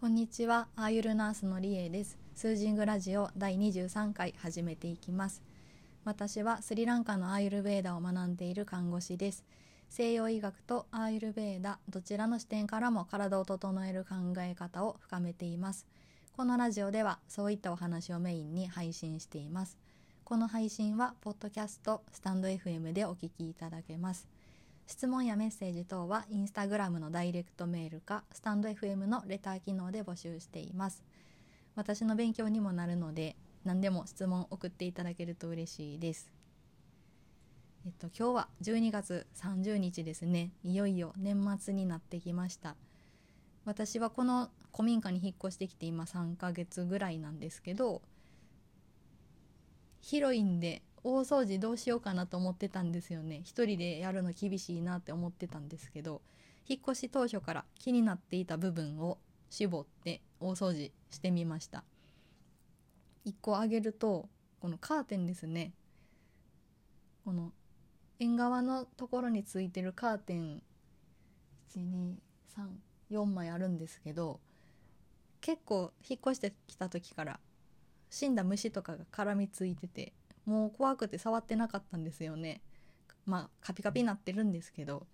こんにちは、アーユルナースのリエです。スージングラジオ第23回始めていきます。私はスリランカのアーユルベーダを学んでいる看護師です。西洋医学とアーユルベーダどちらの視点からも体を整える考え方を深めています。このラジオではそういったお話をメインに配信しています。この配信はポッドキャスト、スタンド FM でお聞きいただけます。質問やメッセージ等はインスタグラムのダイレクトメールかスタンド FM のレター機能で募集しています。私の勉強にもなるので何でも質問送っていただけると嬉しいです。えっと今日は12月30日ですね。いよいよ年末になってきました。私はこの古民家に引っ越してきて今3ヶ月ぐらいなんですけど広いんで大掃除どうしようかなと思ってたんですよね。一人でやるの厳しいなって思ってたんですけど引っ越し当初から気になっていた部分を絞って大掃除してみました。1個挙げるとこのカーテンですね。この縁側のところについてるカーテン1234枚あるんですけど結構引っ越してきた時から死んだ虫とかが絡みついててもう怖くて触ってなかったんですよね。まあカピカピになってるんですけど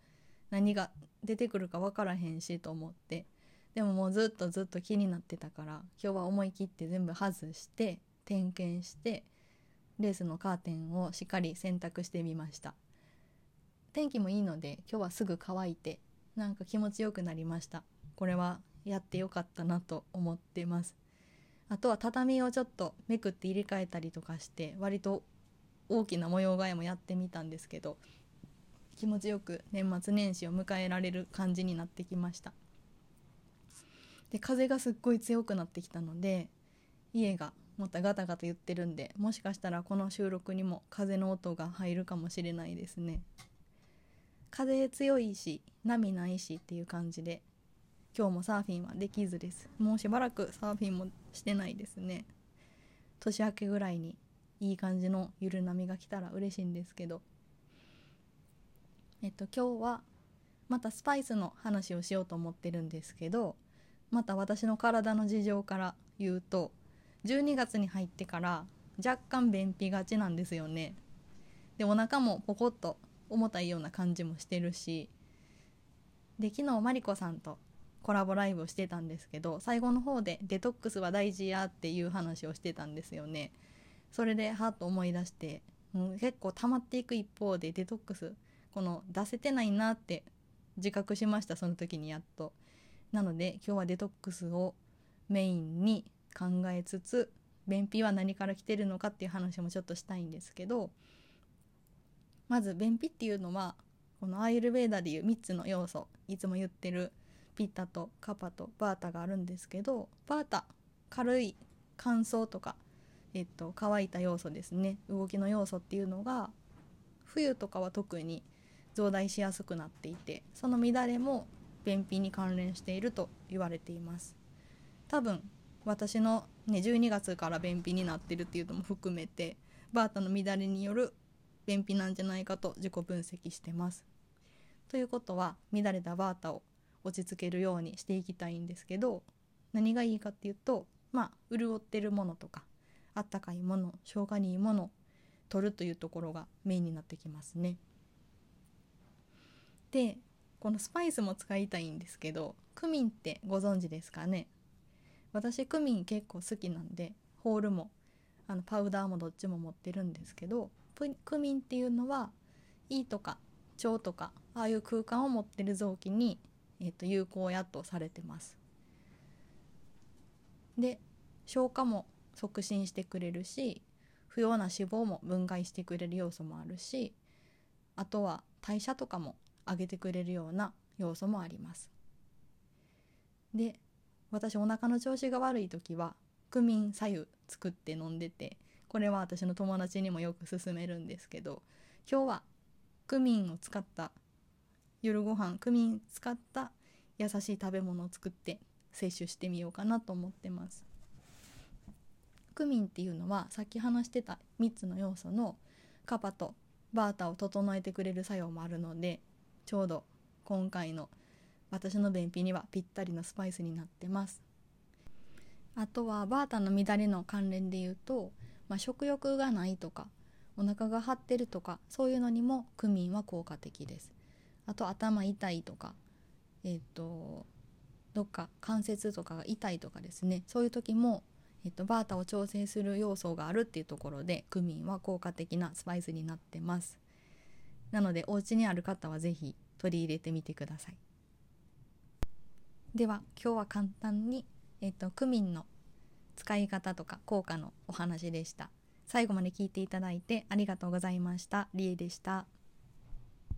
何が出てくるか分からへんしと思って。でももうずっとずっと気になってたから今日は思い切って全部外して点検してレースのカーテンをしっかり洗濯してみました。天気もいいので今日はすぐ乾いてなんか気持ちよくなりました。これはやってよかったなと思ってます。あとは畳をちょっとめくって入れ替えたりとかして割と大きな模様替えもやってみたんですけど気持ちよく年末年始を迎えられる感じになってきました。で風がすっごい強くなってきたので家がまたガタガタ言ってるんでもしかしたらこの収録にも風の音が入るかもしれないですね。風強いし波ないしっていう感じで今日もサーフィンはできずです。もうしばらくサーフィンもしてないですね。年明けぐらいにいい感じのゆる波が来たら嬉しいんですけど。えっと今日はまたスパイスの話をしようと思ってるんですけどまた私の体の事情から言うと12月に入ってから若干便秘がちなんですよね。でお腹もポコッと重たいような感じもしてるし。で昨日マリコさんとコラボライブをしてたんですけど最後の方でデトックスは大事やっていう話をしてたんですよね。それではっと思い出して、うん、結構溜まっていく一方でデトックスこの出せてないなって自覚しましたその時にやっと。なので今日はデトックスをメインに考えつつ便秘は何から来てるのかっていう話もちょっとしたいんですけどまず便秘っていうのはこのアーユルベーダでいう3つの要素いつも言ってるピッタとカパとバータがあるんですけどバータ軽い乾燥とか、えっと、乾いた要素ですね。動きの要素っていうのが冬とかは特に増大しやすくなっていてその乱れも便秘に関連していると言われています。多分私の、ね、12月から便秘になってるっていうのも含めてバータの乱れによる便秘なんじゃないかと自己分析してます。ということは乱れたバータを落ち着けるようにしていきたいんですけど何がいいかっていうとまあ潤ってるものとかあったかいもの消化にいいもの取るというところがメインになってきますね。でこのスパイスも使いたいんですけどクミンってご存知ですかね？私クミン結構好きなんでホールもあのパウダーもどっちも持ってるんですけどクミンっていうのは胃とか腸とかああいう空間を持ってる臓器にえー、と有効やとされてます。で消化も促進してくれるし不要な脂肪も分解してくれる要素もあるしあとは代謝とかも上げてくれるような要素もあります。で私お腹の調子が悪い時はクミン左右作って飲んでてこれは私の友達にもよく勧めるんですけど今日はクミンを使った夜ご飯クミン使った優しい食べ物を作って摂取してみようかなと思ってます。クミンっていうのはさっき話してた3つの要素のカパとバータを整えてくれる作用もあるのでちょうど今回の私の便秘にはぴったりのスパイスになってます。あとはバータの乱れの関連で言うと、まあ、食欲がないとかお腹が張ってるとかそういうのにもクミンは効果的です。あと頭痛いとかえっ、とどっか関節とかが痛いとかですね。そういう時も、えっと、バータを調整する要素があるっていうところでクミンは効果的なスパイスになってます。なのでお家にある方は是非取り入れてみてください。では今日は簡単に、えっと、クミンの使い方とか効果のお話でした。最後まで聞いていただいてありがとうございました。りえでした。